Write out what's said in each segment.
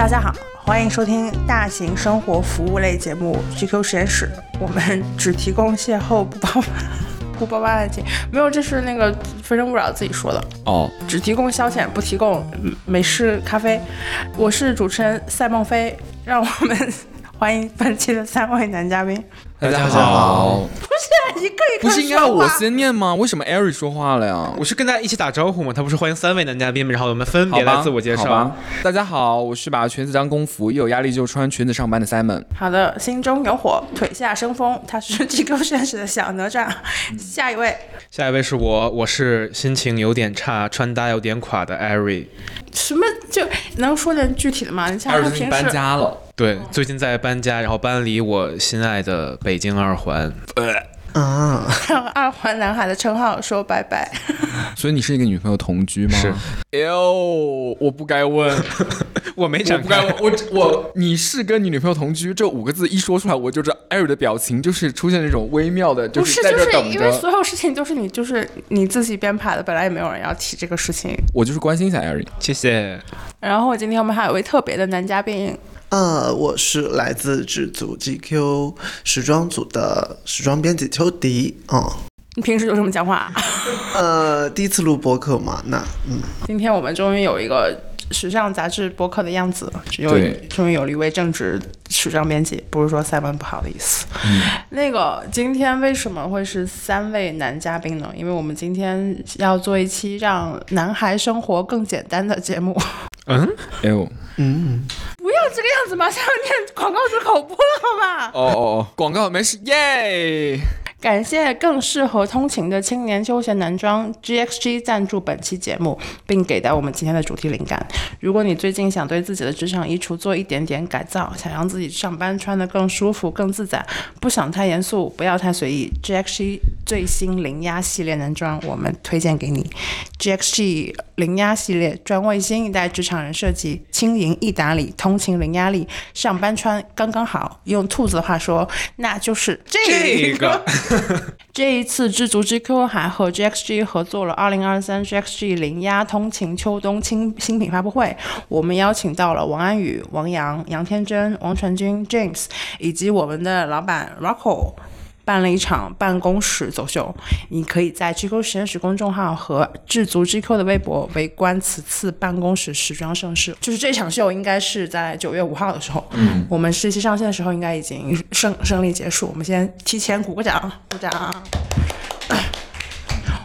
大家好，欢迎收听大型生活服务类节目《GQ 实验室》，我们只提供邂逅不包 不包办案件，没有，这是那个《非诚勿扰》自己说的哦，只提供消遣，不提供美式咖啡。我是主持人赛梦飞，让我们 欢迎本期的三位男嘉宾。大家好，不是一个一个不是应该我先念吗？为什么艾瑞说话了呀？我是跟大家一起打招呼嘛，他不是欢迎三位男嘉宾吗？然后我们分别来自我介绍。大家好，我是把裙子当工服，一有压力就穿裙子上班的 Simon。好的，心中有火，腿下生风，他是机构实验室的小哪吒。下一位，下一位是我，我是心情有点差，穿搭有点垮的艾瑞。什么就能说点具体的吗？你像他平时搬家了，对，最近在搬家，然后搬离我心爱的北京二环。啊，二环男孩的称号说拜拜。所以你是一个女朋友同居吗？是。哎呦，我不该问，我没讲，不该问，我我你是跟你女朋友同居这五个字一说出来，我就知道艾瑞的表情就是出现那种微妙的，就是在这等着。因为所有事情都是你就是你自己编排的，本来也没有人要提这个事情。我就是关心一下艾瑞，谢谢。然后今天我们还有一位特别的男嘉宾。呃，我是来自制组 GQ 时装组的时装编辑秋迪。嗯，你平时就这么讲话？呃，第一次录播客嘛，那嗯。今天我们终于有一个时尚杂志播客的样子，只有终于有了一位正直时装编辑，不是说赛文不好的意思。嗯。那个今天为什么会是三位男嘉宾呢？因为我们今天要做一期让男孩生活更简单的节目。嗯？哎呦。嗯。不要这个样子马上要念广告词口播了，好吧？哦哦哦，广告没事，耶！感谢更适合通勤的青年休闲男装 GXG 赞助本期节目，并给到我们今天的主题灵感。如果你最近想对自己的职场衣橱做一点点改造，想让自己上班穿得更舒服、更自在，不想太严肃，不要太随意，GXG 最新零压系列男装我们推荐给你。GXG 零压系列专为新一代职场人设计，轻盈易打理，通勤零压力，上班穿刚刚好。用兔子的话说，那就是这个。这一次知足 GQ 还和 GXG 合作了二零二三 GXG 零压通勤秋冬新新品发布会，我们邀请到了王安宇、王阳、杨天真、王传君、James 以及我们的老板 Rocko。办了一场办公室走秀，你可以在 GQ 实验室公众号和智足 GQ 的微博围观此次办公室时装盛世。就是这场秀应该是在九月五号的时候，嗯，我们实习上线的时候应该已经胜胜利结束。我们先提前鼓个掌，鼓掌。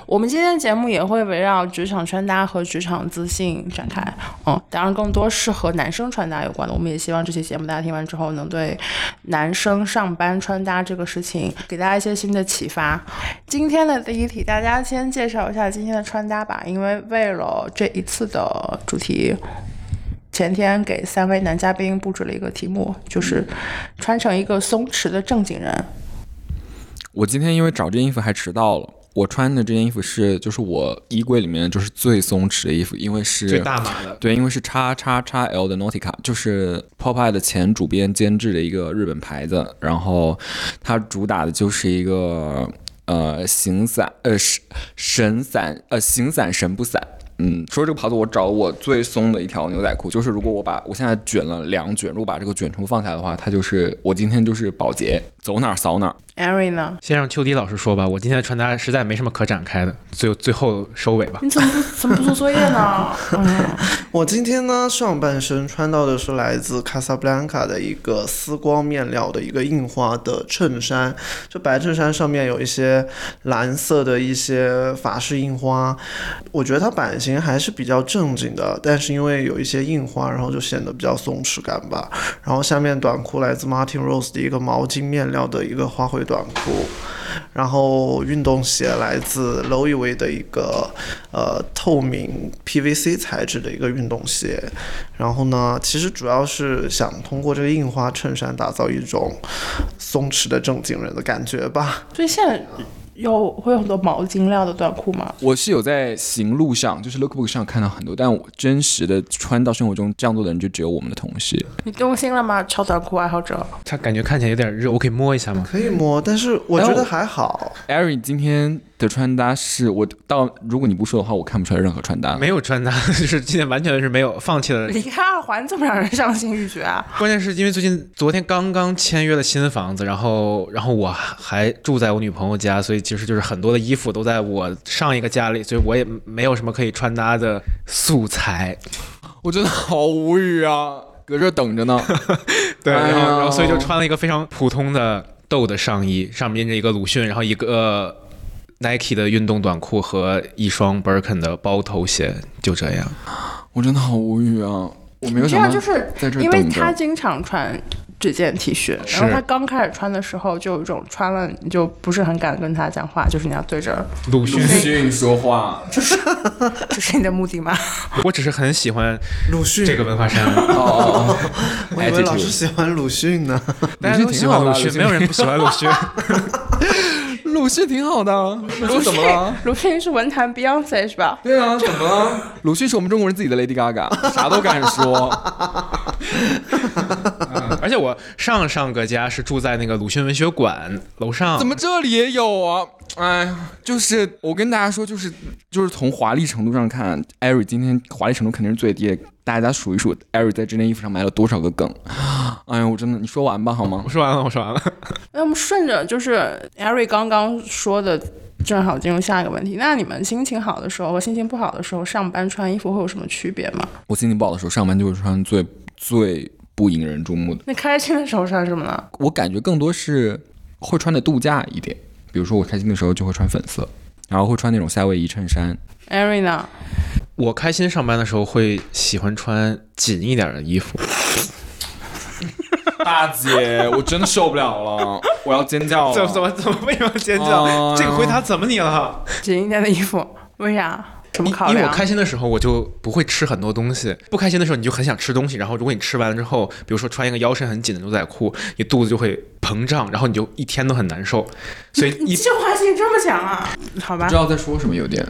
我们今天的节目也会围绕职场穿搭和职场自信展开，嗯，当然更多是和男生穿搭有关的。我们也希望这期节目大家听完之后，能对男生上班穿搭这个事情给大家一些新的启发。今天的第一题，大家先介绍一下今天的穿搭吧，因为为了这一次的主题，前天给三位男嘉宾布置了一个题目，就是穿成一个松弛的正经人。我今天因为找这衣服还迟到了。我穿的这件衣服是，就是我衣柜里面就是最松弛的衣服，因为是最大码的。对，因为是叉叉叉 L 的 Nautica，就是 Popeye 的前主编监制的一个日本牌子。然后它主打的就是一个呃形散呃神神散呃形散神不散。嗯，说这个袍子我找我最松的一条牛仔裤，就是如果我把我现在卷了两卷，如果把这个卷成放下的话，它就是我今天就是保洁，走哪扫哪。艾瑞呢？先让秋迪老师说吧。我今天的穿搭实在没什么可展开的，最最后收尾吧。你怎么不怎么不做作业呢？我今天呢上半身穿到的是来自卡萨布兰卡的一个丝光面料的一个印花的衬衫，这白衬衫上面有一些蓝色的一些法式印花，我觉得它版型还是比较正经的，但是因为有一些印花，然后就显得比较松弛感吧。然后下面短裤来自 Martin Rose 的一个毛巾面料要的一个花卉。短裤，然后运动鞋来自 Loewe 的一个呃透明 PVC 材质的一个运动鞋，然后呢，其实主要是想通过这个印花衬衫打造一种松弛的正经人的感觉吧。所以现在。有会有很多毛巾料的短裤吗？我是有在行路上，就是 lookbook 上看到很多，但我真实的穿到生活中这样做的人就只有我们的同事。你动心了吗，超短裤爱好者？他感觉看起来有点热，我可以摸一下吗？可以摸，但是我觉得还好。艾瑞今天的穿搭是我到，如果你不说的话，我看不出来任何穿搭。没有穿搭，就是今天完全是没有放弃了。离开二环这么让人伤心欲绝啊！关键是因为最近昨天刚刚签约了新房子，然后然后我还住在我女朋友家，所以其实就是很多的衣服都在我上一个家里，所以我也没有什么可以穿搭的素材。我真的好无语啊，搁这等着呢。对，然后然后所以就穿了一个非常普通的豆的上衣，上面印着一个鲁迅，然后一个 Nike 的运动短裤和一双 Birkin 的包头鞋，就这样。我真的好无语啊！我没有这想到样就是因为他经常穿这件 T 恤，然后他刚开始穿的时候就有一种穿了你就不是很敢跟他讲话，就是你要对着，鲁迅鲁，迅说话。这是你的目的吗？我只是很喜欢鲁迅这个文化衫，哦哦 我以为老师喜欢鲁迅呢。大家都喜欢鲁迅，没有人不喜欢鲁迅。哦，鲁迅挺好的。鲁迅怎么了？鲁迅是文坛 Beyonce 是吧？对啊，怎么了？鲁迅是我们中国人自己的 Lady Gaga，啥都敢说。而且我上上个家是住在那个鲁迅文学馆楼上，怎么这里也有啊？哎呀，就是我跟大家说，就是就是从华丽程度上看，艾瑞今天华丽程度肯定是最低的。大家数一数，艾瑞在这件衣服上埋了多少个梗？哎呀，我真的，你说完吧好吗我？说完了，我说完了。那我们顺着就是 Eric 刚刚说的，正好进入下一个问题。那你们心情好的时候和心情不好的时候上班穿衣服会有什么区别吗？我心情不好的时候，上班就会穿最最不引人注目的。那开心的时候穿什么呢？我感觉更多是会穿的度假一点，比如说我开心的时候就会穿粉色，然后会穿那种夏威夷衬衫。Eric 呢？我开心上班的时候会喜欢穿紧一点的衣服，大姐，我真的受不了了，我要尖叫了！怎么怎么怎么为什么要尖叫？哎这个回答怎么你了？紧一点的衣服，为啥？什么考量？因为我开心的时候我就不会吃很多东西，不开心的时候你就很想吃东西，然后如果你吃完了之后，比如说穿一个腰身很紧的牛仔裤，你肚子就会膨胀，然后你就一天都很难受，所以一你这话性这么强啊？好吧不知，道在说什么，有点，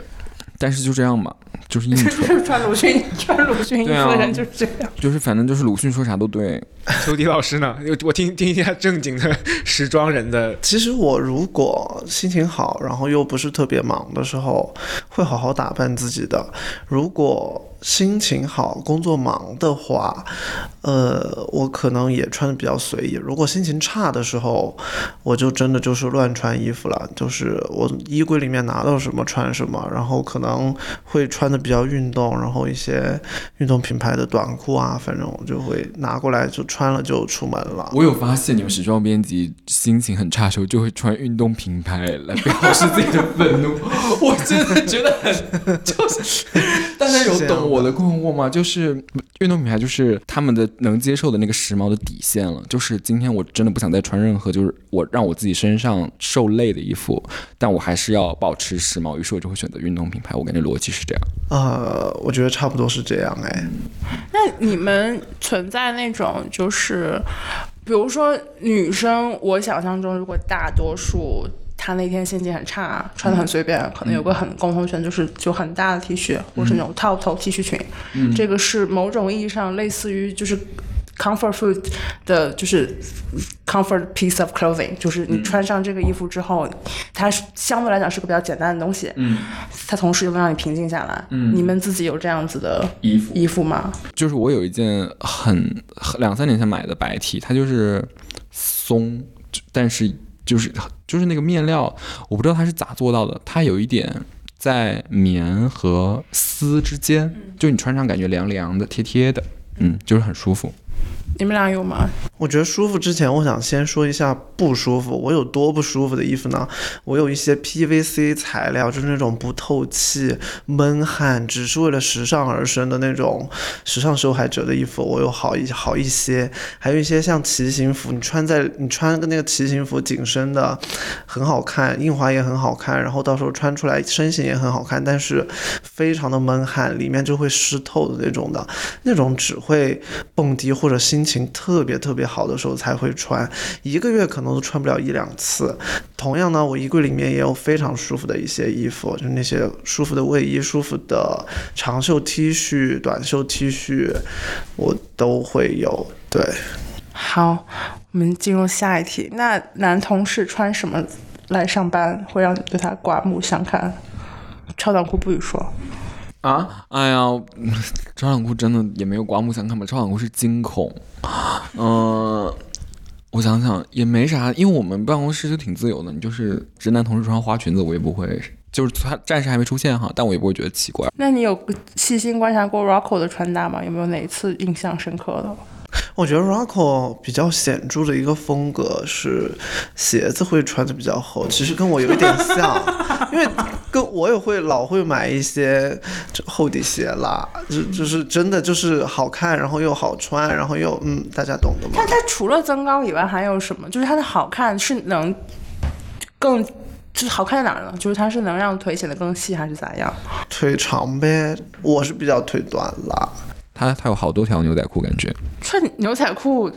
但是就这样吧，就是硬扯，穿鲁迅 穿鲁迅衣服的人就是这样。就是反正就是鲁迅说啥都对。秋迪老师呢？我听听一下正经的时装人的，其实我如果心情好，然后又不是特别忙的时候，会好好打扮自己的。如果心情好、工作忙的话，呃，我可能也穿的比较随意。如果心情差的时候，我就真的就是乱穿衣服了，就是我衣柜里面拿到什么穿什么，然后可能会穿的比较运动，然后一些运动品牌的短裤啊，反正我就会拿过来就穿了就出门了。我有发现，你们时装编辑心情很差的时候，就会穿运动品牌来表示自己的愤怒。我真的觉得很，就是大家有懂我的困惑吗？就是运动品牌就是他们的能接受的那个时髦的底线了。就是今天我真的不想再穿任何就是我让我自己身上受累的衣服，但我还是要保持时髦，于是我就会选择运动品牌。我感觉逻辑是这样。呃，我觉得差不多是这样哎。那你们存在那种就是，比如说女生，我想象中如果大多数。她那天心情很差，穿的很随便，可能有个很共同圈，就是就很大的 T 恤，或是那种套头 T 恤裙。这个是某种意义上类似于就是 comfort food 的，就是 comfort piece of clothing，就是你穿上这个衣服之后，它是相对来讲是个比较简单的东西，嗯，它同时又能让你平静下来。嗯你们自己有这样子的衣服衣服吗？就是我有一件很很两三年前买的白 T，它就是松，但是就是就是那个面料，我不知道它是咋做到的，它有一点在棉和丝之间，就你穿上感觉凉凉的、贴贴的，嗯，就是很舒服。你们俩有吗？我觉得舒服之前，我想先说一下不舒服。我有多不舒服的衣服呢？我有一些 PVC 材料，就是那种不透气、闷汗，只是为了时尚而生的那种时尚受害者的衣服，我有好一好一些。还有一些像骑行服，你穿在你穿个那个骑行服紧身的，很好看，印花也很好看，然后到时候穿出来身形也很好看，但是非常的闷汗，里面就会湿透的那种的，那种只会蹦迪或者心情特别特别好的时候才会穿，一个月可能都穿不了一两次。同样呢，我衣柜里面也有非常舒服的一些衣服，就那些舒服的卫衣、舒服的长袖 T 恤、短袖 T 恤，我都会有。对，好，我们进入下一题。那男同事穿什么来上班会让你对他刮目相看？超短裤不许说，啊，哎呀，嗯超短裤真的也没有刮目相看吧？超短裤是惊恐，嗯、我想想也没啥，因为我们办公室就挺自由的，你就是直男同事穿花裙子，我也不会，就是他暂时还没出现哈，但我也不会觉得奇怪。那你有细心观察过 Rocco 的穿搭吗？有没有哪一次印象深刻的？我觉得 Rocco 比较显著的一个风格是鞋子会穿的比较厚，其实跟我有一点像，因为跟我也会老会买一些这厚底鞋啦，就就是真的就是好看，然后又好穿，然后又嗯，大家懂的嘛但。它除了增高以外还有什么？就是它的好看是能更。就是好看在哪儿呢？就是它是能让腿显得更细，还是咋样？腿长呗，我是比较腿短啦。他他有好多条牛仔裤，感觉穿牛仔裤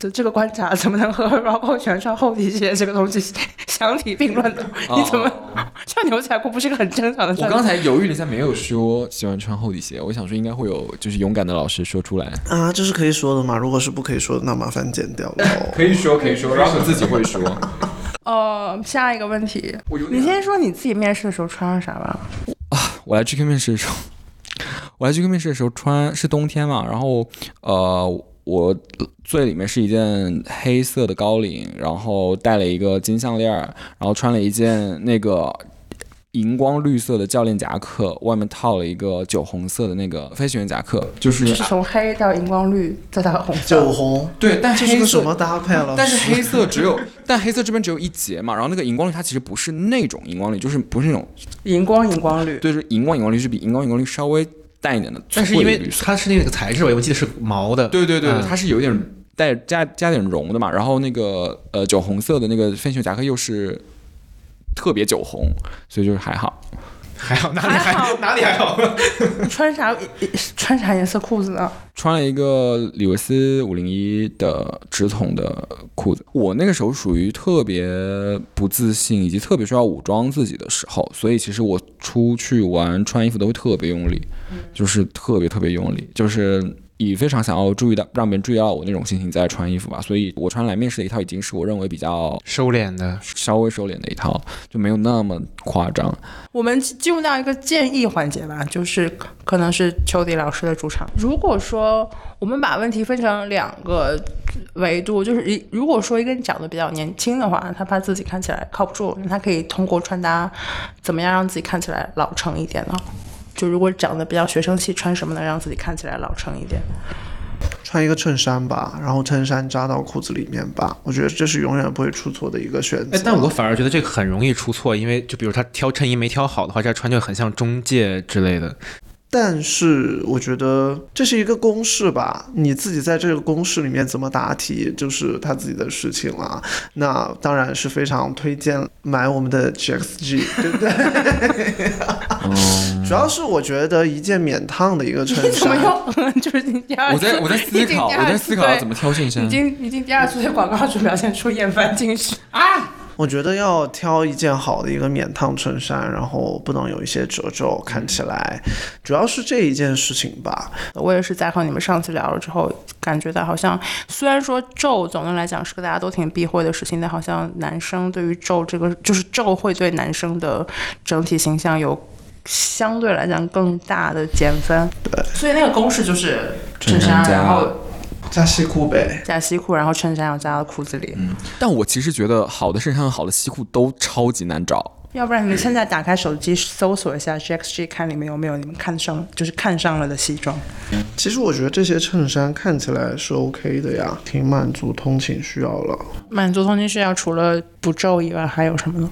的这个观察怎么能和 Rocco 全穿厚底鞋这个东西相提并论呢？你怎么 穿牛仔裤不是一个很正常的？我刚才犹豫了一下，没有说喜欢穿厚底鞋，我想说应该会有就是勇敢的老师说出来。啊，这是可以说的吗？如果是不可以说的，那麻烦剪掉了。可以说可以说，然后自己会说。呃，下一个问题，你先说你自己面试的时候穿了啥吧？啊我来 GQ 面试的时候，我来 GQ 面试的时候穿是冬天嘛，然后呃，我最里面是一件黑色的高领，然后戴了一个金项链，然后穿了一件那个荧光绿色的教练夹克，外面套了一个酒红色的那个飞行员夹克，就是就是从黑到荧光绿再到红色。酒红，对，但黑色这是个什么搭配了？但是黑色只有，但黑色这边只有一节嘛，然后那个荧光绿它其实不是那种荧光绿，就是不是那种，荧光荧光绿，对，是荧光荧光绿是比荧光荧光绿稍微淡一点的但是因为。它是那个材质，我记得是毛的。对对对，对嗯它是有点带加加点绒的嘛，然后那个呃酒红色的那个飞行员夹克又是特别酒红，所以就是还好。还好哪里还好还哪里还好？你 穿啥穿啥颜色裤子呢？穿了一个李维斯五零一的直筒的裤子。我那个时候属于特别不自信，以及特别需要武装自己的时候，所以其实我出去玩穿衣服都会特别用力，就是特别特别用力，就是以非常想要注意到让别人注意到我那种心情在穿衣服吧。所以我穿来面试的一套已经是我认为比较收敛的，稍微收敛的一套，就没有那么夸张。我们进入到一个建议环节吧，就是可能是秋迪老师的主场。如果说我们把问题分成两个维度，就是一如果说一个人长得比较年轻的话，他怕自己看起来靠不住，那他可以通过穿搭怎么样让自己看起来老成一点呢？就如果长得比较学生气，穿什么能让自己看起来老成一点？穿一个衬衫吧，然后衬衫扎到裤子里面吧，我觉得这是永远不会出错的一个选择。哎，但我反而觉得这个很容易出错，因为就比如他挑衬衣没挑好的话，这样穿就很像中介之类的。但是我觉得这是一个公式吧，你自己在这个公式里面怎么答题，就是他自己的事情了。那当然是非常推荐买我们的 GXG，对不对？主要是我觉得一件免烫的一个衬你怎么衫，又 就是你第二次我在我在思考，我在思考要怎么挑衬衫已。经已经第二次在广告主表现出厌烦情绪啊！我觉得要挑一件好的一个免烫衬衫，然后不能有一些褶皱，看起来主要是这一件事情吧。我也是在和你们上次聊了之后，感觉到好像虽然说皱总的来讲是个大家都挺避讳的事情，但好像男生对于皱这个就是皱会对男生的整体形象有相对来讲更大的减分。对，所以那个公式就是衬衫，加然后加西裤呗，加西裤，然后衬衫要加到裤子里。但我其实觉得好的衬衫和好的西裤都超级难找。要不然你们现在打开手机搜索一下 GXG，看里面有没有你们看上就是看上了的西装。其实我觉得这些衬衫看起来是 OK 的呀，挺满足通勤需要了。满足通勤需要除了不皱以外还有什么呢？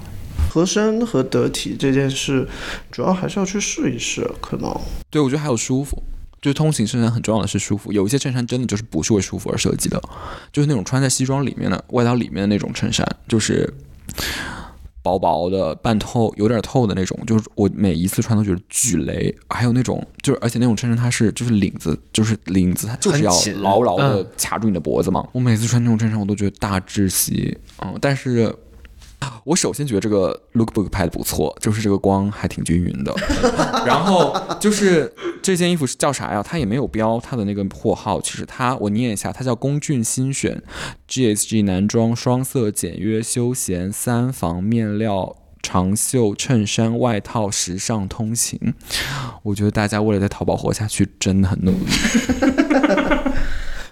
合身和得体这件事，主要还是要去试一试，可能。对，我觉得还有舒服。就是通勤衬衫很重要的是舒服，有一些衬衫真的就是不是为舒服而设计的，就是那种穿在西装里面的外套里面的那种衬衫，就是薄薄的半透有点透的那种，就是我每一次穿都觉得巨雷。还有那种就是而且那种衬衫它是就是领子就是领子它就是要牢牢的嗯卡住你的脖子嘛。我每次穿那种衬衫我都觉得大窒息，嗯，但是我首先觉得这个 lookbook 拍的不错，就是这个光还挺均匀的。然后就是这件衣服是叫啥呀？它也没有标它的那个货号。其实它我念一下，它叫龚俊新选 GSG 男装双色简约休闲三防面料。长袖衬衫、外套，时尚通勤。我觉得大家为了在淘宝活下去，真的很努力。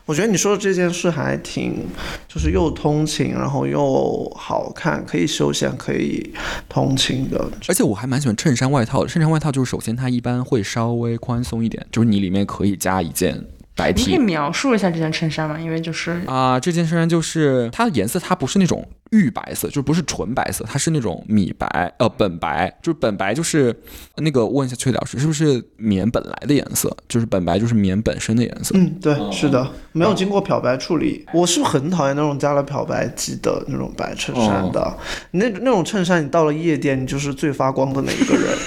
我觉得你说的这件事还挺，就是又通勤，然后又好看，可以休闲，可以通勤的。而且我还蛮喜欢衬衫外套的。衬衫外套就是首先它一般会稍微宽松一点，就是你里面可以加一件白你可以 T。描述一下这件衬衫吗？因为就是啊、这件衬衫就是它的颜色，它不是那种玉白色，就不是纯白色，它是那种米白，呃，本白，就是本白，就是那个问一下崔老师，是不是棉本来的颜色？就是本白就是棉本身的颜色。嗯，对，是的，没有经过漂白处理。我是很讨厌那种加了漂白剂的那种白衬衫的。那那种衬衫，你到了夜店，你就是最发光的那一个人。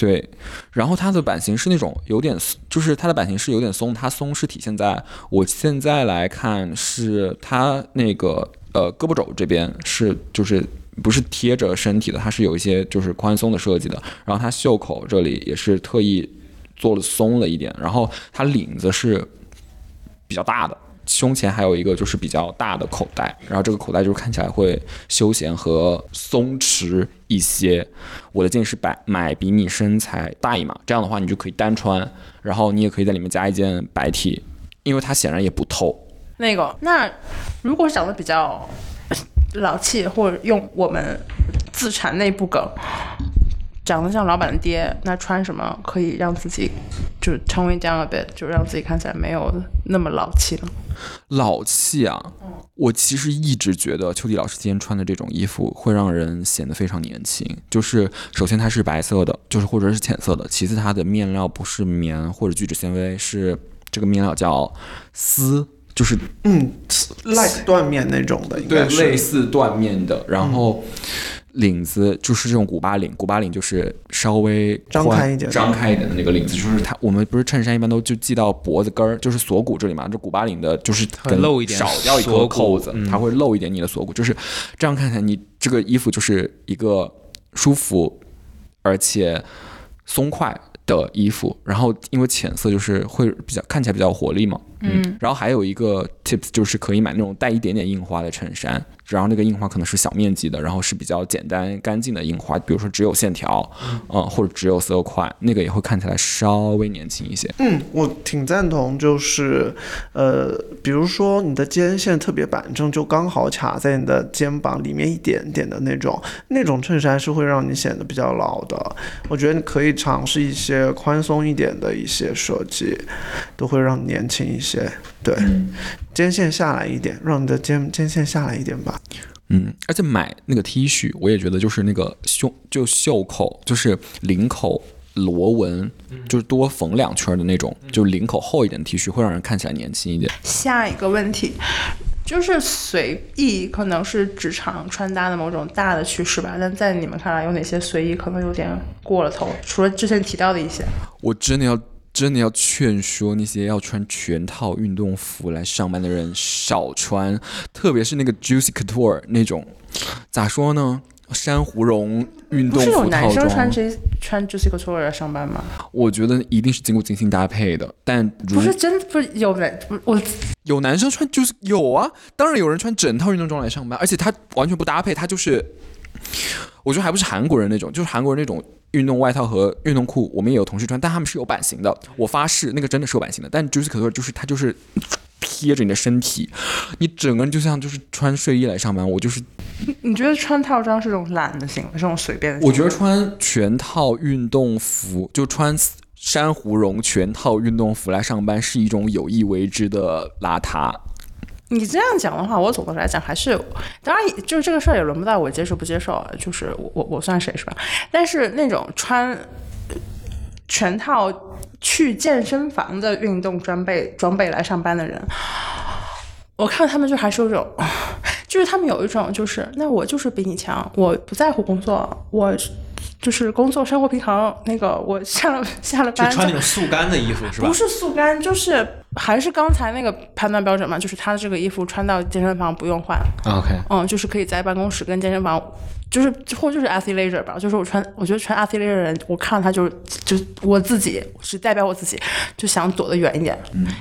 对，然后它的版型是那种有点，就是它的版型是有点松，它松是体现在我现在来看是它那个呃胳膊肘这边是就是不是贴着身体的，它是有一些就是宽松的设计的，然后它袖口这里也是特意做了松了一点，然后它领子是比较大的。胸前还有一个就是比较大的口袋，然后这个口袋就是看起来会休闲和松弛一些。我的建议是买买比你身材大一码，这样的话你就可以单穿，然后你也可以在里面加一件白 T，因为它显然也不透。那个，那如果长得比较老气，或者用我们自产内部梗，长得像老板的爹，那穿什么可以让自己就成为这样的 bit，就让自己看起来没有那么老气呢？老气啊！我其实一直觉得秋迪老师今天穿的这种衣服会让人显得非常年轻。就是首先它是白色的，就是或者是浅色的；其次它的面料不是棉或者聚酯纤维，是这个面料叫丝，就是嗯，like 缎面那种的，对。类似缎面的，然后。领子就是这种古巴领，古巴领就是稍微张宽开一点张开一点的那个领子，就是它我们不是衬衫一般都就系到脖子根儿，就是锁骨这里嘛。这古巴领的就是会跟露一点少掉一颗扣子，嗯它会露一点你的锁骨，就是这样看起来你这个衣服就是一个舒服而且松快的衣服。然后因为浅色就是会比较看起来比较有活力嘛，嗯。然后还有一个 tips 就是可以买那种带一点点印花的衬衫，然后那个印花可能是小面积的，然后是比较简单干净的印花，比如说只有线条，嗯，或者只有色块，那个也会看起来稍微年轻一些。嗯，我挺赞同，就是，呃，比如说你的肩线特别板正，就刚好卡在你的肩膀里面一点点的那种，那种衬衫是会让你显得比较老的。我觉得你可以尝试一些宽松一点的一些设计，都会让你年轻一些。对，肩线下来一点，让你的肩肩线下来一点吧。嗯，而且买那个 T 恤，我也觉得就是那个胸就袖口，就是领口螺纹，就是多缝两圈的那种，就是领口厚一点的 T 恤，会让人看起来年轻一点。下一个问题就是随意可能是职场穿搭的某种大的趋势吧，但在你们看来有哪些随意可能有点过了头？除了之前提到的一些，我真的要真的要劝说那些要穿全套运动服来上班的人少穿，特别是那个 Juicy Couture 那种，咋说呢？珊瑚绒运不是有动服套男生穿穿 Juicy Couture 来上班吗？我觉得一定是经过精心搭配的。但如不是真不是有男不我有男生穿就是有啊，当然有人穿整套运动装来上班，而且他完全不搭配，他就是，我觉得还不是韩国人那种，就是韩国人那种运动外套和运动裤，我们也有同事穿，但他们是有版型的，我发誓那个真的是有版型的，但 Juicy Couture 就是它就是贴着你的身体，你整个人就像就是穿睡衣来上班，我就是你觉得穿套装是种懒的行为，是种随便的？我觉得穿全套运动服，就穿珊瑚绒全套运动服来上班是一种有意为之的邋遢。你这样讲的话，我总的来讲还是，当然就是这个事儿也轮不到我接受不接受，就是我我我算谁是吧？但是那种穿全套去健身房的运动装备装备来上班的人，我看他们就还是有种，就是他们有一种就是，那我就是比你强，我不在乎工作，我就是工作生活平衡，那个 我下了下了班就穿那种速干的衣服是吧不？是速干，就是还是刚才那个判断标准嘛，就是他的这个衣服穿到健身房不用换，OK，嗯，就是可以在办公室跟健身房，就是或就是 athleisure 吧，就是我穿，我觉得穿 athleisure 的人，我看到他就是就我自己，只代表我自己，就想躲得远一点。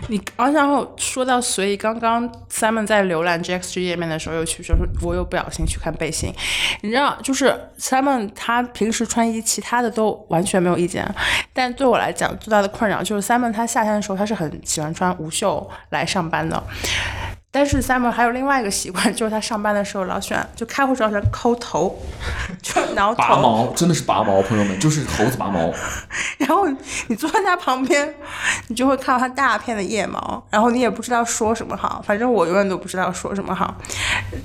你，然后说到所以，刚刚 Simon 在浏览 GXG 页面的时候，又去说，我又不小心去看背心，你知道，就是 Simon 他平时穿衣，其他的都完全没有意见，但对我来讲最大的困扰就是 Simon 他夏天的时候他是很喜欢穿无袖来上班的。但是 Simon 还有另外一个习惯，就是他上班的时候老喜欢就开会时候喜欢抠头，就挠头，拔毛真的是拔毛，朋友们，就是猴子拔毛。然后你坐在他旁边，你就会看到他大片的腋毛，然后你也不知道说什么好，反正我永远都不知道说什么好。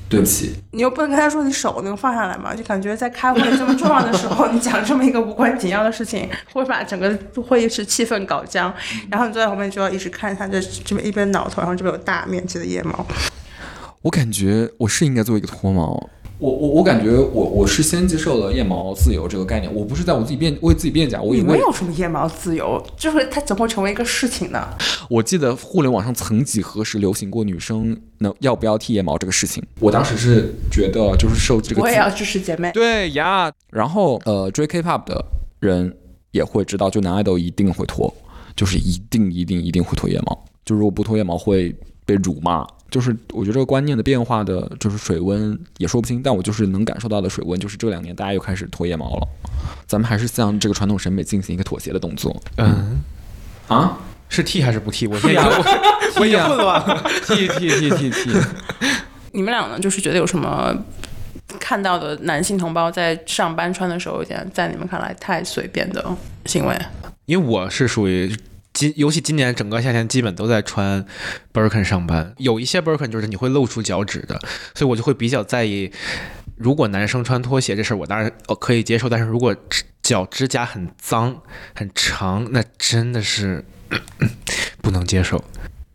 对不起，你又不能跟他说你手能放下来吗？就感觉在开会这么重要的时候，你讲这么一个无关紧要的事情，会把整个会议室气氛搞僵。然后你坐在旁边就要一直看他这这边一边挠头，然后这边有大面积的腋毛。我感觉我是应该做一个脱毛。我我我感觉我我是先接受了腋毛自由这个概念，我不是在我自己辩为自己辩解，我以为你们有什么腋毛自由？就是它怎么会成为一个事情呢？我记得互联网上曾几何时流行过女生能要不要剃腋毛这个事情，我当时是觉得就是受这个我也要支持姐妹。对呀，然后呃追 K-pop 的人也会知道，就男爱豆一定会脱，就是一定一定一定会脱腋毛，就如果不脱腋毛会被辱骂。就是我觉得这个观念的变化的，就是水温也说不清，但我就是能感受到的水温，就是这两年大家又开始脱腋毛了。咱们还是向这个传统审美进行一个妥协的动作嗯，啊！是剃还是不剃？我现在已经我 我已经混乱了。剃剃剃剃剃，你们俩呢？就是觉得有什么看到的男性同胞在上班穿的时候，有点在你们看来太随便的行为？因为我是属于今，尤其今年整个夏天基本都在穿 Birkin 上班，有一些 Birkin 就是你会露出脚趾的，所以我就会比较在意。如果男生穿拖鞋这事儿，我当然呃可以接受，但是如果脚指甲很脏很长，那真的是 不能接受。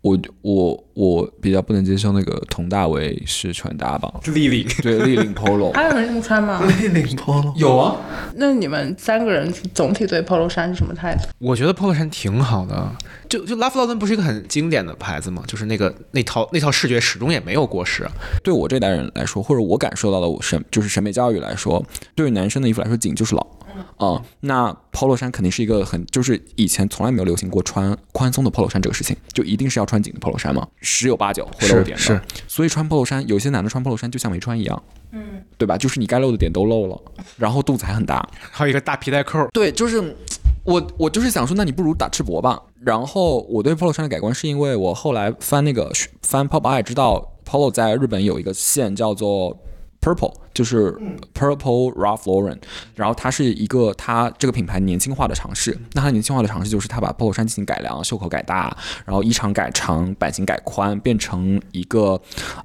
我我我比较不能接受那个佟大为式穿搭吧，立领，对立领 polo 还有人这么穿吗？立领 polo 有啊，那你们三个人总体对 polo 衫是什么态度？我觉得 polo 衫挺好的，就就拉夫劳伦不是一个很经典的牌子吗？就是那个那套那套视觉始终也没有过时。对我这代人来说，或者我感受到的我审就是审美教育来说，对于男生的衣服来说，紧就是老。啊、那 polo 衫肯定是一个很，就是以前从来没有流行过穿宽松的 polo 衫这个事情，就一定是要穿紧的 polo 衫嘛，十有八九会露点的。是所以穿 polo 衫，有些男的穿 polo 衫就像没穿一样，嗯，对吧？就是你该露的点都露了，然后肚子还很大，还有一个大皮带扣，对，就是我我就是想说，那你不如打赤膊吧。然后我对 polo 衫的改观是因为我后来翻那个翻 Pop Eye 知道 polo 在日本有一个线叫做 Purple，就是 Purple Ralph Lauren，然后它是一个它这个品牌年轻化的尝试。那它年轻化的尝试就是它把 polo 衫进行改良，袖口改大，然后衣长改长，版型改宽，变成一个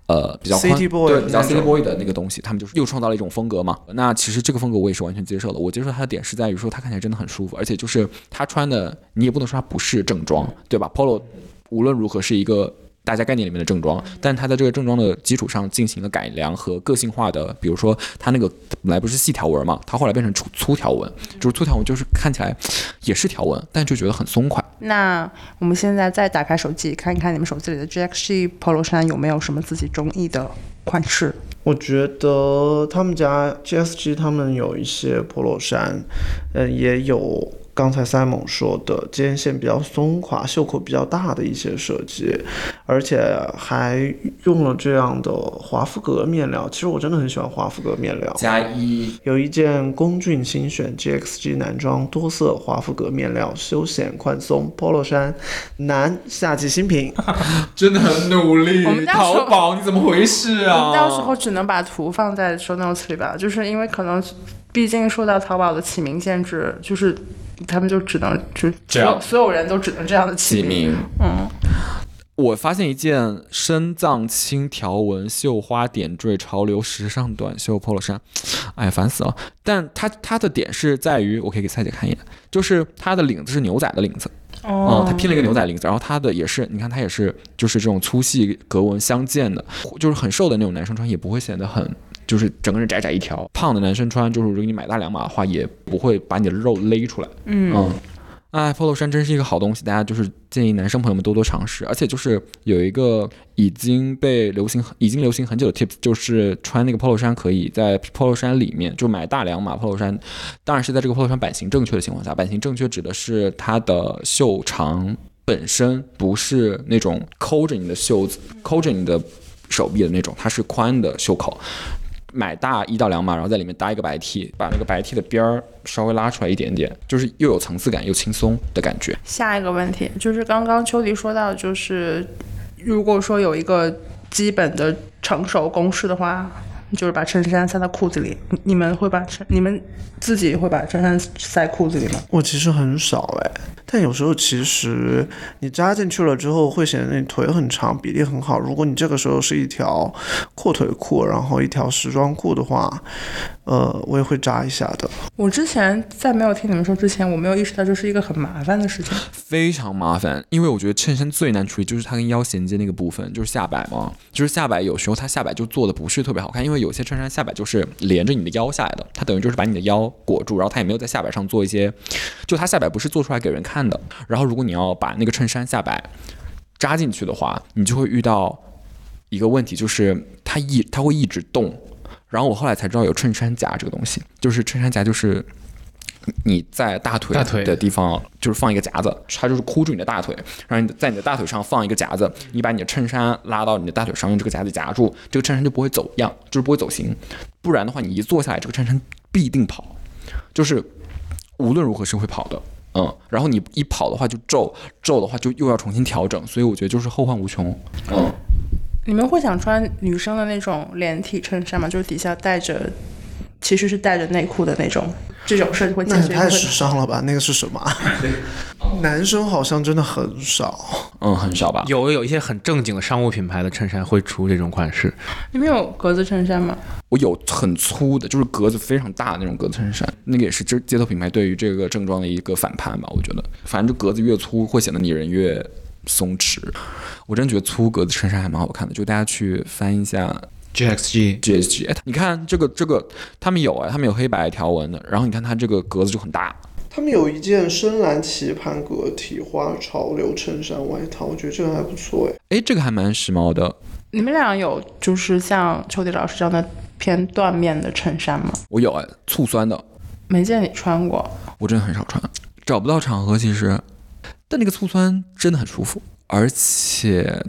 呃比较宽 City boy 对比较 city boy 的那个东西，他们就是又创造了一种风格嘛。那其实这个风格我也是完全接受的。我接受它的点是在于说它看起来真的很舒服，而且就是它穿的你也不能说它不是正装，对吧？polo 无论如何是一个。大家概念里面的正装，但它在这个正装的基础上进行了改良和个性化的，比如说它那个本来不是细条纹嘛，它后来变成粗粗条纹，就是粗条纹就是看起来也是条纹，但就觉得很松快。那我们现在再打开手机看一看你们手机里的 GXG polo 衫有没有什么自己中意的款式？我觉得他们家 GSG 他们有一些 polo 衫，嗯，也有刚才 Simon 说的肩线比较松垮、袖口比较大的一些设计，而且还用了这样的华夫格面料。其实我真的很喜欢华夫格面料。加一有一件龚俊新选 GXG 男装多色华夫格面料休闲宽松 polo 衫，男夏季新品。真的很努力淘宝你怎么回事啊？我们到时候只能把图放在 show notes 里吧，就是因为可能毕竟受到淘宝的起名限制，就是他们就只能就只有所有人都只能这样的起起名。嗯，我发现一件深藏青条纹绣花点缀潮流时尚短袖 polo 衫，哎呀烦死了！但它它的点是在于，我可以给蔡姐看一眼，就是它的领子是牛仔的领子，哦嗯，它拼了一个牛仔领子，然后它的也是，你看它也是就是这种粗细格纹相间的，就是很瘦的那种男生穿也不会显得很。就是整个人窄窄一条，胖的男生穿，就是如果你买大两码的话，也不会把你的肉勒出来。嗯，哎，polo 衫真是一个好东西，大家就是建议男生朋友们多多尝试。而且就是有一个已经被流行、已经流行很久的 tips，就是穿那个 polo 衫可以在 polo 衫里面就买大两码 polo 衫，当然是在这个 polo 衫版型正确的情况下。版型正确指的是它的袖长本身不是那种抠着你的袖子、抠着你的手臂的那种，它是宽的袖口。买大一到两码，然后在里面搭一个白 T，把那个白 T 的边儿稍微拉出来一点点，就是又有层次感又轻松的感觉。下一个问题就是刚刚秋迪说到，就是如果说有一个基本的成熟公式的话，就是把衬衫塞到裤子里。你你们会把衬你们自己会把衬衫塞裤子里吗？我其实很少哎，但有时候其实你扎进去了之后，会显得你腿很长，比例很好。如果你这个时候是一条阔腿裤，然后一条时装裤的话，呃，我也会扎一下的。我之前在没有听你们说之前，我没有意识到这是一个很麻烦的事情。非常麻烦，因为我觉得衬衫最难处理就是它跟腰衔接那个部分，就是下摆嘛，就是下摆有时候它下摆就做的不是特别好看，因为有些衬衫下摆就是连着你的腰下来的，它等于就是把你的腰裹住，然后它也没有在下摆上做一些，就它下摆不是做出来给人看的。然后如果你要把那个衬衫下摆扎进去的话，你就会遇到一个问题，就是它一它会一直动。然后我后来才知道有衬衫夹这个东西，就是衬衫夹就是你在大腿大腿的地方就是放一个夹子，它就是箍住你的大腿，然后你在你的大腿上放一个夹子，你把你的衬衫拉到你的大腿上，用这个夹子夹住，这个衬衫就不会走样，就是不会走形。不然的话，你一坐下来，这个衬衫必定跑，就是无论如何是会跑的。嗯，然后你一跑的话就皱，皱的话就又要重新调整，所以我觉得就是后患无穷。嗯，你们会想穿女生的那种连体衬衫吗？就是底下带着，其实是带着内裤的那种，这种设计会那也太时尚了吧？那个是什么啊？男生好像真的很少。嗯，很少吧？有有一些很正经的商务品牌的衬衫会出这种款式，你们有格子衬衫吗？我有很粗的，就是格子非常大的那种格子衬衫，那个也是街街头品牌对于这个正装的一个反叛吧。我觉得，反正就格子越粗，会显得你人越松弛。我真觉得粗格子衬衫还蛮好看的，就大家去翻一下 GXG GSG，哎，你看这个这个，他们有哎，他们有黑白条纹的，然后你看它这个格子就很大，他们有一件深蓝棋盘格体花潮流衬衫外套，我觉得这个还不错哎。哎，这个还蛮时髦的。你们俩有就是像秋迪老师这样的偏缎面的衬衫吗？我有哎，醋酸的，没见你穿过。我真的很少穿，找不到场合其实，但那个醋酸真的很舒服，而且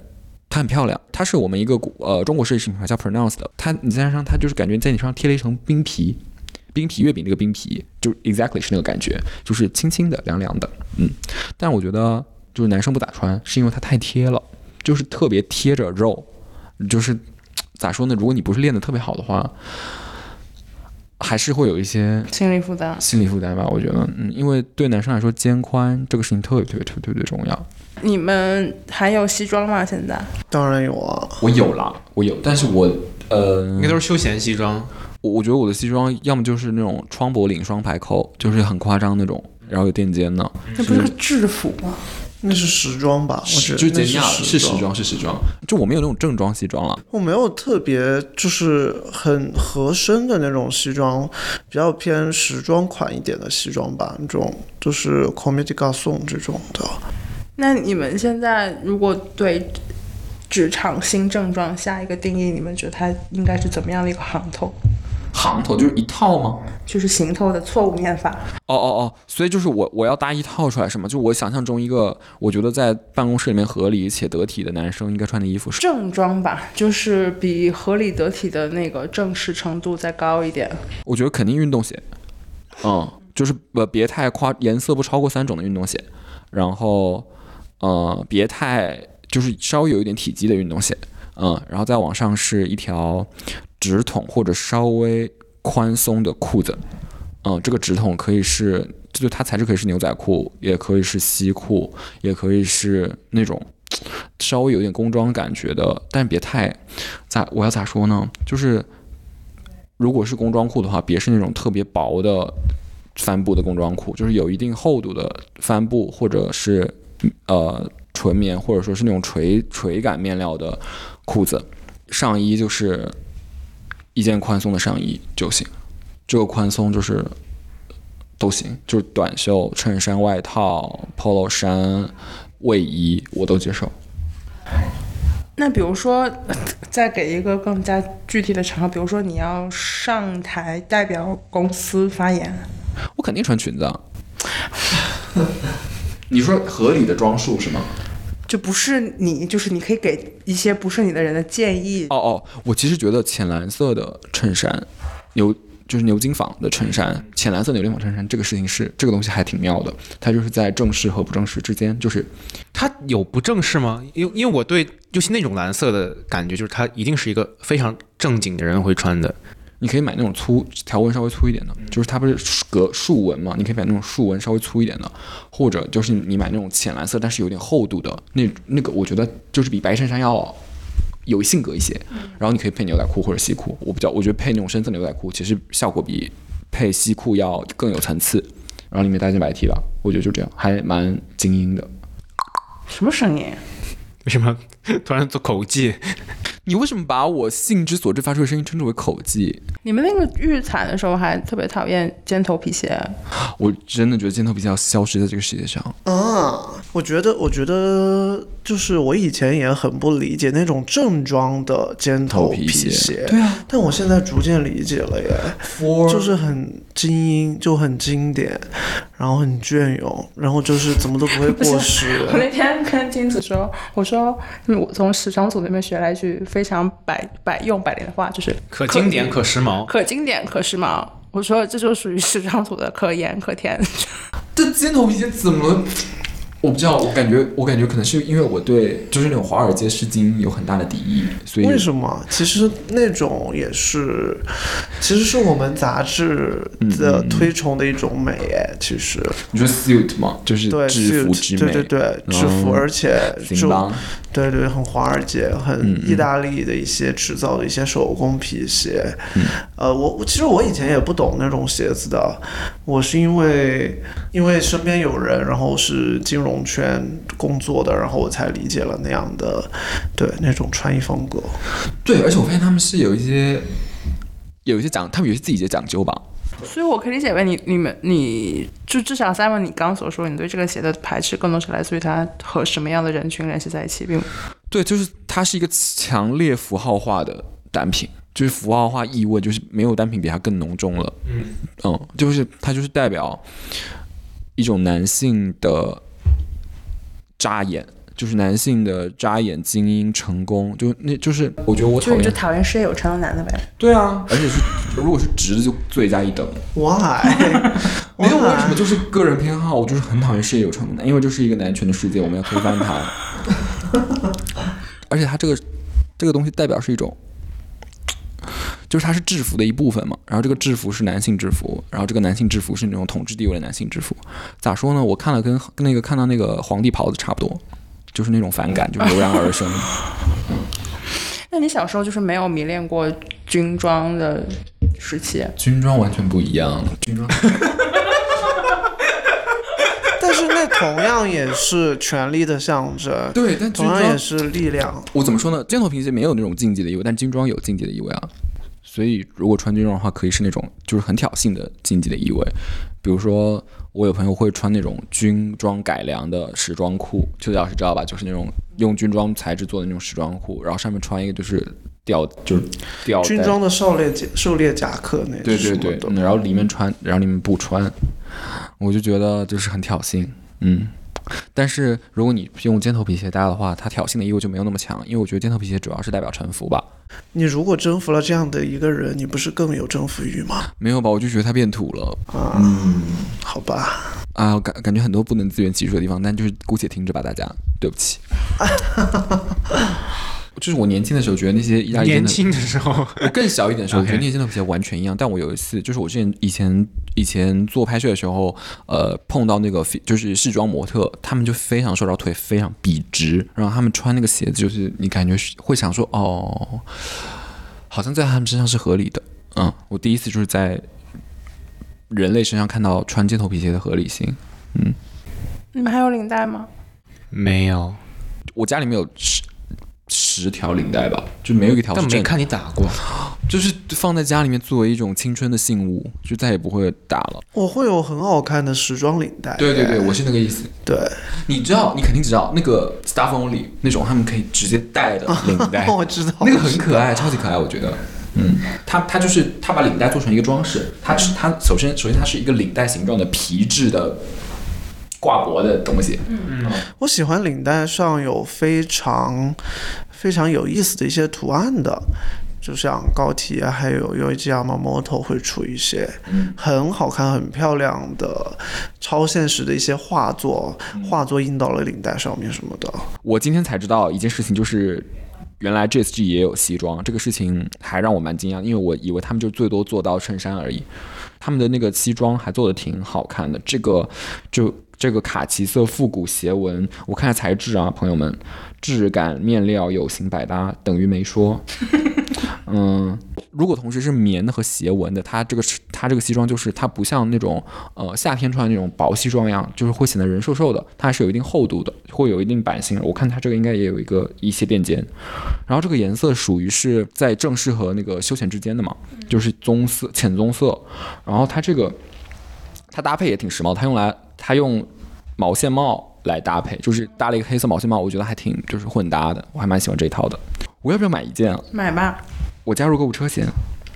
它很漂亮。它是我们一个古呃中国设计师品牌叫 Pronounce 的，它你再加上它就是感觉在你身上贴了一层冰皮，冰皮月饼那个冰皮，就 exactly 是那个感觉，就是轻轻的凉凉的，嗯。但我觉得就是男生不咋穿，是因为它太贴了，就是特别贴着肉，就是咋说呢？如果你不是练的特别好的话。还是会有一些心理负担。心理负担吧，我觉得，嗯，因为对男生来说，肩宽这个事情特别特别特别特别重要。你们还有西装吗？现在？当然有啊，我有啦，我有，但是我，呃，应该都是休闲西装。我我觉得我的西装要么就是那种窗脖领双排扣，就是很夸张那种，然后有垫肩的，那不是个制服吗？那是时装吧？我觉得那就简雅是是时装是时装，就我没有那种正装西装了。我没有特别就是很合身的那种西装，比较偏时装款一点的西装吧，那种就是 comedy garçon 这种的。那你们现在如果对职场新正装下一个定义，你们觉得它应该是怎么样的一个行头？行头就是一套吗？就是行头的错误念法。哦哦哦，所以就是我我要搭一套出来是吗？就我想象中一个我觉得在办公室里面合理且得体的男生应该穿的衣服是。正装吧，就是比合理得体的那个正式程度再高一点。我觉得肯定运动鞋，嗯，就是呃别太夸，颜色不超过三种的运动鞋，然后呃别太就是稍微有一点体积的运动鞋，嗯，然后再往上是一条直筒或者稍微宽松的裤子，嗯，这个直筒可以是，就它材质可以是牛仔裤，也可以是西裤，也可以是那种稍微有点工装感觉的，但别太咋我要咋说呢？就是如果是工装裤的话，别是那种特别薄的帆布的工装裤，就是有一定厚度的帆布，或者是呃纯棉，或者说是那种垂垂感面料的裤子。上衣就是一件宽松的上衣就行，这个宽松就是都行，就是短袖、衬衫、外套、polo 衫、卫衣我都接受。那比如说，呃再给一个更加具体的场合，比如说你要上台代表公司发言，我肯定穿裙子啊。你说合理的装束是吗？就不是你，就是你可以给一些不是你的人的建议。哦哦，我其实觉得浅蓝色的衬衫，牛就是牛津纺的衬衫，浅蓝色牛津纺衬衫这个事情是这个东西还挺妙的，它就是在正式和不正式之间，就是它有不正式吗？因因为我对尤其那种蓝色的感觉，就是它一定是一个非常正经的人会穿的。你可以买那种粗条纹稍微粗一点的，就是它不是格竖纹嘛，你可以买那种竖纹稍微粗一点的，或者就是你买那种浅蓝色但是有点厚度的那那个，我觉得就是比白衬衫要有性格一些。然后你可以配牛仔裤或者西裤，我比较我觉得配那种深色牛仔裤其实效果比配西裤要更有层次。然后里面搭件白 T 吧，我觉得就这样，还蛮精英的。什么声音？为什么突然做口技？你为什么把我性之所至发出的声音称之为口技？你们那个预产的时候还特别讨厌尖头皮鞋，我真的觉得尖头皮鞋要消失在这个世界上。啊，我觉得，我觉得就是我以前也很不理解那种正装的尖头皮头皮鞋鞋，对啊，但我现在逐渐理解了耶，就是很精英，就很经典，然后很隽永，然后就是怎么都不会 过时。我那天跟金子说，我说嗯我从时装组那边学来一句非常百百用百灵的话，就是可经典可时髦。可经典可时髦。我说这就属于时装组的可盐可甜。这尖头皮鞋怎么？我不知道，我感觉，我感觉可能是因为我对就是那种华尔街诗经有很大的敌意，所以为什么？其实那种也是，其实是我们杂志的推崇的一种美哎。其实。你说 suit 嘛，就是对制服之美，对对对，制服，嗯而且就，对对，很华尔街，嗯很意大利的一些制造的一些手工皮鞋。嗯。呃，我我其实我以前也不懂那种鞋子的，我是因为因为身边有人，然后是金融圈工作的，然后我才理解了那样的对那种穿衣风格。对，而且我发现他们是有一些有一些讲，他们有一些自己的讲究吧。所以我可以理解为你你们你就至少 Simon 你刚所说，你对这个鞋的排斥更多是来自于它和什么样的人群联系在一起，并对，就是它是一个强烈符号化的单品，就是符号化意味，就是没有单品比它更浓重了。嗯就是它就是代表一种男性的扎眼，就是男性的扎眼、精英、成功，就那就是我觉得我讨厌。讨厌事业有成的男的呗。对啊，而且是如果是直的就罪加一等。Why？没有为什么，就是个人偏好，我就是很讨厌事业有成的男，因为这是一个男权的世界，我们要推翻它。而且他这个这个东西代表是一种，就是它是制服的一部分嘛。然后这个制服是男性制服，然后这个男性制服是那种统治地位的男性制服。咋说呢？我看了跟跟那个看到那个皇帝袍子差不多，就是那种反感，就油然而生。那你小时候就是没有迷恋过军装的时期？军装完全不一样，军装 但是那同样也是权力的象征，对，但军同样装也是力量。我怎么说呢？尖头皮鞋没有那种竞技的意味，但军装有竞技的意味啊。所以如果穿军装的话，可以是那种就是很挑衅的竞技的意味。比如说，我有朋友会穿那种军装改良的时装裤，邱老师知道吧？就是那种用军装材质做的那种时装裤，然后上面穿一个就是吊就是吊军装的狩猎甲狩猎夹克那对对对嗯然后里面穿，然后里面不穿，我就觉得就是很挑衅，嗯。但是如果你用尖头皮鞋搭的话，它挑衅的意味就没有那么强，因为我觉得尖头皮鞋主要是代表臣服吧。你如果征服了这样的一个人，你不是更有征服欲吗？没有吧？我就觉得他变土了啊，好吧，啊！感感觉很多不能自圆其说的地方，但就是姑且听着吧，大家，对不起。就是我年轻的时候觉得那些意大利尖头，年轻的时候，我更小一点的时候，我觉得那些尖头皮鞋完全一样。但我有一次，就是我之前以前以前做拍摄的时候，呃，碰到那个就是试装模特，他们就非常瘦，然后腿非常笔直，然后他们穿那个鞋子，就是你感觉是会想说，哦，好像在他们身上是合理的。嗯，我第一次就是在人类身上看到穿尖头皮鞋的合理性。嗯你们还有领带吗？没有，我家里面有十十条领带吧，就没有一条。但没看你打过。就是放在家里面作为一种青春的信物，就再也不会打了。我会有很好看的时装领带。对对对，我是那个意思。对，你知道，你肯定知道那个 Stuff Only 那种，他们可以直接戴的领带，我知道那个很可爱，超级可爱，我觉得。嗯，它它就是它把领带做成一个装饰，它是它首先首先它是一个领带形状的皮质的挂脖的东西。嗯，我喜欢领带上有非常非常有意思的一些图案的。就像高铁啊，还有有一家嘛，Moto 会出一些很好看、很漂亮的超现实的一些画作，画作印到了领带上面什么的。我今天才知道一件事情，就是原来 JSG 也有西装，这个事情还让我蛮惊讶，因为我以为他们就最多做到衬衫而已，他们的那个西装还做的挺好看的。这个就这个卡其色复古斜纹，我看下材质啊，朋友们，质感面料有型百搭，等于没说。嗯，如果同时是棉的和斜纹的，它这个是它这个西装就是它不像那种呃夏天穿那种薄西装一样，就是会显得人瘦瘦的，它还是有一定厚度的，会有一定版型。我看它这个应该也有一个一些垫肩，然后这个颜色属于是在正式和那个休闲之间的嘛，就是棕色浅棕色，然后它这个它搭配也挺时髦，它用来它用毛线帽来搭配，就是搭了一个黑色毛线帽，我觉得还挺就是混搭的，我还蛮喜欢这一套的。我要不要买一件啊？买吧。我加入购物车先。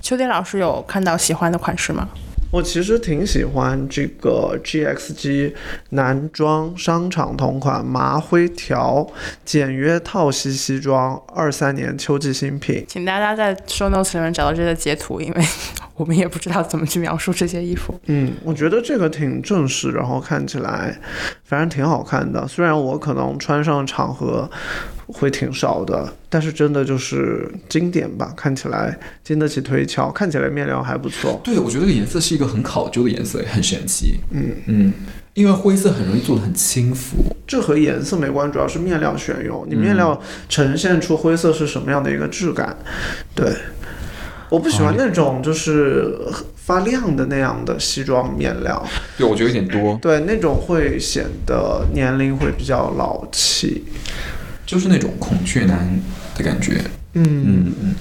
秋天老师有看到喜欢的款式吗？我其实挺喜欢这个 GXG 男装商场同款麻灰条简约套系西装，二三年秋季新品。请大家在 show notes 里面找到这些截图，因为我们也不知道怎么去描述这些衣服。嗯，我觉得这个挺正式，然后看起来反正挺好看的。虽然我可能穿上场合。会挺少的，但是真的就是经典吧，看起来经得起推敲，看起来面料还不错。对，我觉得这个颜色是一个很考究的颜色，很神奇。嗯嗯，因为灰色很容易做的很轻浮。这和颜色没关，主要是面料选用，你面料呈现出灰色是什么样的一个质感。对，我不喜欢那种就是发亮的那样的西装面料。对，我觉得有点多。对，那种会显得年龄会比较老气。就是那种孔雀男的感觉，嗯嗯嗯，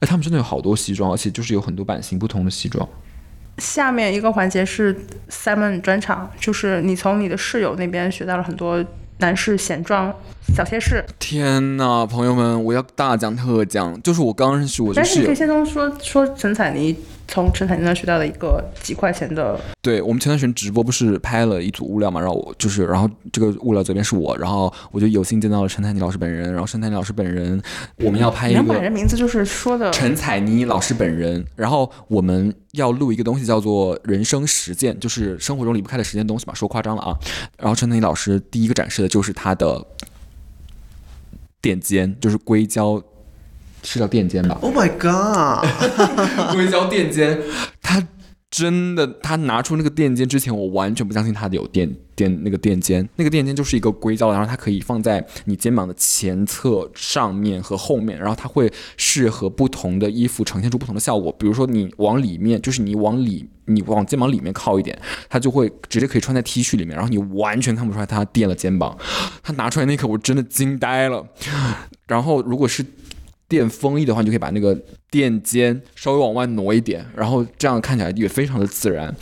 哎，他们真的有好多西装，而且就是有很多版型不同的西装。下面一个环节是 Simon 专场，就是你从你的室友那边学到了很多男士显装小贴士。天呐，朋友们，我要大讲特讲，就是我刚认识我，但是你可以先从说说陈彩妮。从陈彩妮那学到的一个几块钱的，对我们前段时间直播不是拍了一组物料嘛，然后我就是，然后这个物料这边是我，然后我就有幸见到了陈彩妮老师本人，然后陈彩妮老师本人，我们要拍一个，本人名字就是说的陈彩妮老师本人，然后我们要录一个东西叫做人生实践，就是生活中离不开的实践东西嘛，说夸张了啊，然后陈彩妮老师第一个展示的就是他的垫肩，就是硅胶。是叫垫肩吧？Oh my god！硅胶垫肩，他真的，他拿出那个垫肩之前，我完全不相信他有垫垫那个垫肩。那个垫肩就是一个硅胶，然后它可以放在你肩膀的前侧、上面和后面，然后它会适合不同的衣服呈现出不同的效果。比如说你往里面，就是你往里，你往肩膀里面靠一点，它就会直接可以穿在 T 恤里面，然后你完全看不出来它垫了肩膀。他拿出来那一刻，我真的惊呆了。然后如果是垫风衣的话，你就可以把那个垫肩稍微往外挪一点，然后这样看起来也非常的自然。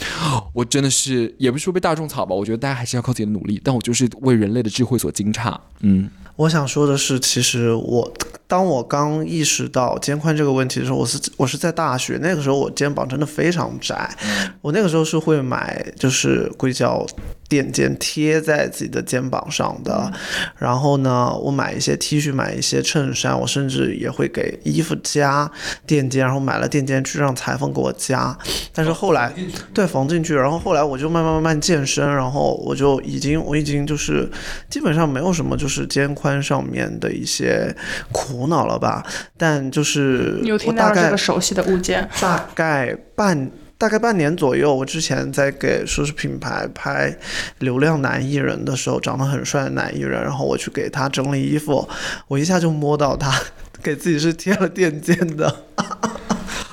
我真的是也不是说被大众草吧，我觉得大家还是要靠自己的努力。但我就是为人类的智慧所惊诧。嗯，我想说的是，其实我当我刚意识到肩宽这个问题的时候，我是我是在大学那个时候，我肩膀真的非常窄。我那个时候是会买就是硅胶。垫肩贴在自己的肩膀上的，然后呢，我买一些 T 恤，买一些衬衫，我甚至也会给衣服加垫肩，然后买了垫肩去让裁缝给我加。但是后来，对缝进去，然后后来我就慢慢慢慢健身，然后我就已经我已经就是基本上没有什么就是肩宽上面的一些苦恼了吧。但就是有听到这个熟悉的物件，大概半。大概半年左右，我之前在给奢侈品牌拍流量男艺人的时候，长得很帅的男艺人，然后我去给他整理衣服，我一下就摸到他 给自己是贴了垫肩的，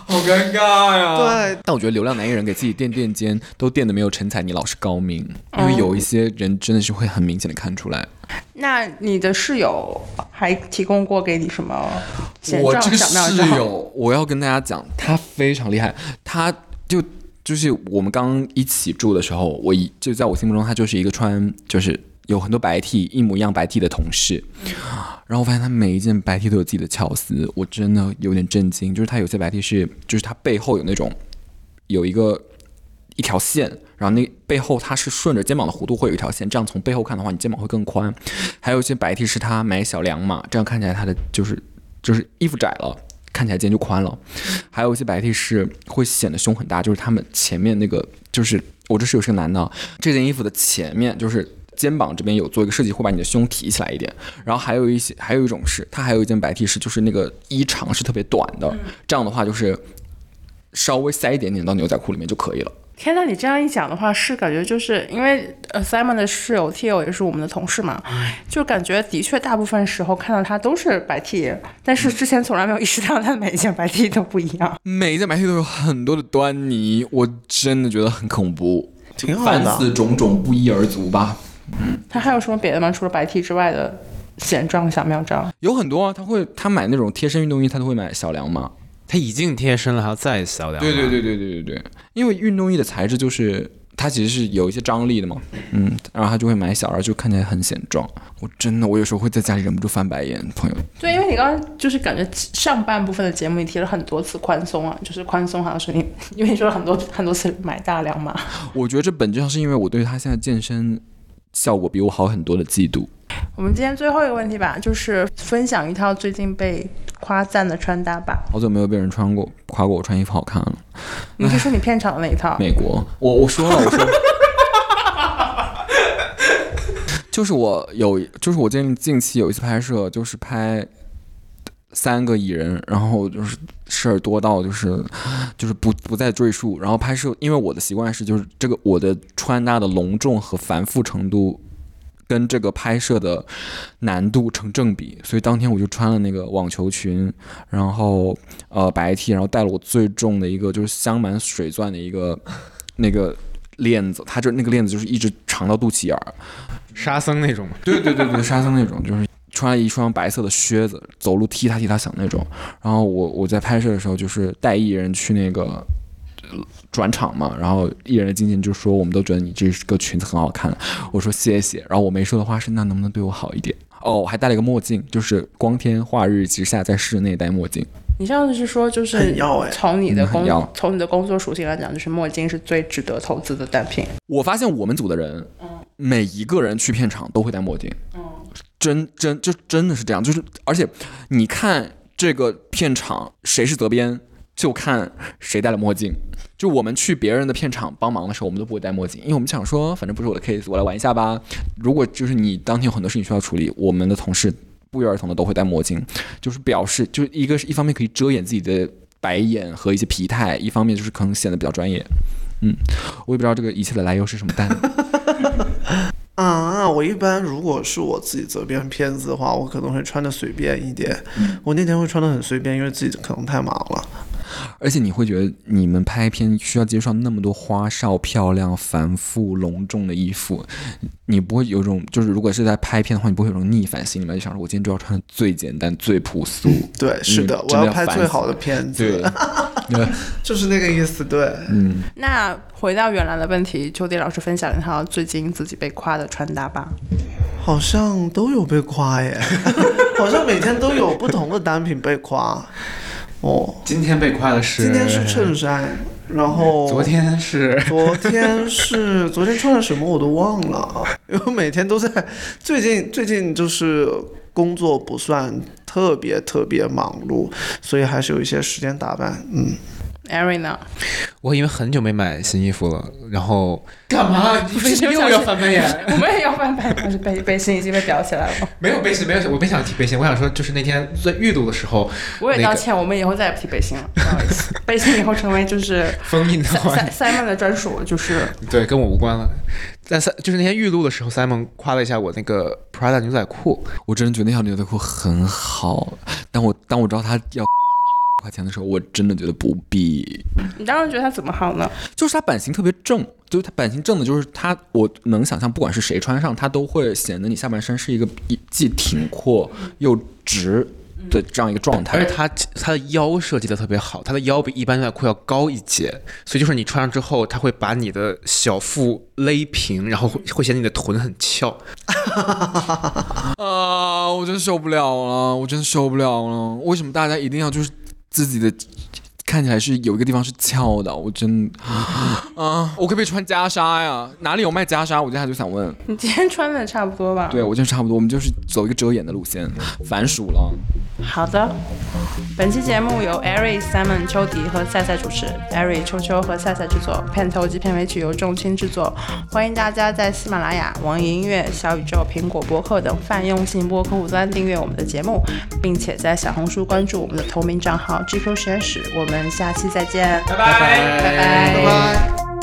好尴尬呀。对，但我觉得流量男艺人给自己垫垫肩，都垫的没有陈彩妮老师高明，因为有一些人真的是会很明显的看出来。那你的室友还提供过给你什么我这个？室友，我要跟大家讲，他非常厉害，他就就是我们刚一起住的时候，我一就在我心目中，他就是一个穿就是有很多白 T 一模一样白 T 的同事，然后我发现他每一件白 T 都有自己的巧思，我真的有点震惊，就是他有些白 T 是就是他背后有那种有一个。一条线，然后那背后它是顺着肩膀的弧度会有一条线，这样从背后看的话，你肩膀会更宽。还有一些白 T 是他买小两码，这样看起来他的就是就是衣服窄了，看起来肩就宽了。还有一些白 T 是会显得胸很大，就是他们前面那个就是我这室友是个男的，这件衣服的前面就是肩膀这边有做一个设计，会把你的胸提起来一点。然后还有一些还有一种是，它还有一件白 T 是就是那个衣长是特别短的，这样的话就是稍微塞一点点到牛仔裤里面就可以了。天呐，你这样一讲的话，是感觉就是因为呃 Simon 的室友 Tio 也是我们的同事嘛，就感觉的确大部分时候看到他都是白 T，但是之前从来没有意识到他每一件白 T 都不一样。每一件白 T 都有很多的端倪，我真的觉得很恐怖，挺好的。凡此种种不一而足吧。嗯他还有什么别的吗？除了白 T 之外的显状小妙招？有很多啊，他会他买那种贴身运动衣，他都会买小两码。它已经贴身了，还要再小两码。对对对对对对对，因为运动衣的材质就是它其实是有一些张力的嘛，嗯，然后他就会买小，然后就看起来很显壮。我真的，我有时候会在家里忍不住翻白眼，朋友。对，因为你刚刚就是感觉上半部分的节目你提了很多次宽松啊，就是宽松好像是你，因为你说了很多很多次买大两码。我觉得这本质上是因为我对他现在健身效果比我好很多的嫉妒。我们今天最后一个问题吧，就是分享一套最近被夸赞的穿搭吧。好久没有被人穿过夸过我穿衣服好看了。你是说你片场的那一套？美国，我我说了，我说，就是我有，就是我近近期有一次拍摄，就是拍三个艺人，然后就是事儿多到就是就是不不再赘述。然后拍摄，因为我的习惯是，就是这个我的穿搭的隆重和繁复程度。跟这个拍摄的难度成正比，所以当天我就穿了那个网球裙，然后呃白 T，然后带了我最重的一个就是镶满水钻的一个那个链子，它就那个链子就是一直长到肚脐眼儿，沙僧那种嘛。对对对对，沙僧那种，就是穿了一双白色的靴子，走路踢踏踢踏响那种。然后我我在拍摄的时候就是带艺人去那个。转场嘛，然后艺人的经纪人就说：“我们都觉得你这个裙子很好看。”我说：“谢谢。”然后我没说的话是：“那能不能对我好一点？”哦，我还戴了一个墨镜，就是光天化日之下在室内戴墨镜。你上次是说，就是很要哎从你的工嗯从你的工作属性来讲，就是墨镜是最值得投资的单品。我发现我们组的人，嗯每一个人去片场都会戴墨镜，真真就真的是这样，就是而且你看这个片场谁是责编，就看谁戴了墨镜。就我们去别人的片场帮忙的时候，我们都不会戴墨镜，因为我们想说，反正不是我的 case，我来玩一下吧。如果就是你当天有很多事情需要处理，我们的同事不约而同的都会戴墨镜，就是表示，就是一个是一方面可以遮掩自己的白眼和一些疲态，一方面就是可能显得比较专业。嗯，我也不知道这个一切的来由是什么，但啊，我一般如果是我自己责编片子的话，我可能会穿的随便一点。我那天会穿的很随便，因为自己可能太忙了。而且你会觉得你们拍片需要介绍那么多花哨、漂亮、繁复、隆重的衣服，你不会有种就是如果是在拍片的话，你不会有种逆反心理吗？就想说我今天就要穿的最简单、最朴素。对，是的，我要拍最好的片子，对，对，就是那个意思。对，嗯，那回到原来的问题，秋迪老师分享一套最近自己被夸的穿搭吧。好像都有被夸耶，好像每天都有不同的单品被夸。哦，今天被夸的是，今天是衬衫，然后昨天是昨天是昨天穿了什么我都忘了，因为每天都在。最近最近就是工作不算特别特别忙碌，所以还是有一些时间打扮。嗯，Erin 呢？我因为很久没买新衣服了，然后干嘛？你为什么又要翻白眼？我们也要翻白，但是背背心已经被裱起来了。没有背心，没有，我没想提背心，我想说就是那天在预录的时候，我也那个道歉，我们以后再也不提背心了，不好意思。背心以后成为就是封印的话，Simon Simon 的专属，就是对，跟我无关了。在三就是那天预录的时候，Simon 夸了一下我那个 Prada 牛仔裤，我真的觉得那条牛仔裤很好，但我但我知道他要块钱的时候，我真的觉得不必。你当时觉得它怎么好呢？就是它版型特别正，就是它版型正的，就是它，我能想象，不管是谁穿上，它都会显得你下半身是一个既挺阔又直的这样一个状态。而且它它的腰设计的特别好，它的腰比一般牛仔裤要高一截，所以就是你穿上之后，它会把你的小腹勒平，然后会会显得你的臀很翘。啊，我真受不了了，我真受不了了。为什么大家一定要就是自己的看起来是有一个地方是翘的？我真啊，我可不可以穿袈裟呀？哪里有卖袈裟？我接下来就想问。你今天穿的差不多吧？对，我觉得差不多，我们就是走一个遮掩的路线，反蜀了。好的，本期节目由 Ari、Simon、秋迪和赛赛主持，Ari、秋秋和赛赛制作，片头及片尾曲由众卿制作。欢迎大家在喜马拉雅、网易音乐、小宇宙、苹果播客等泛用性播客户端订阅我们的节目，并且在小红书关注我们的同名账号 GQ 实验室。我们下期再见，拜拜。拜拜。拜拜。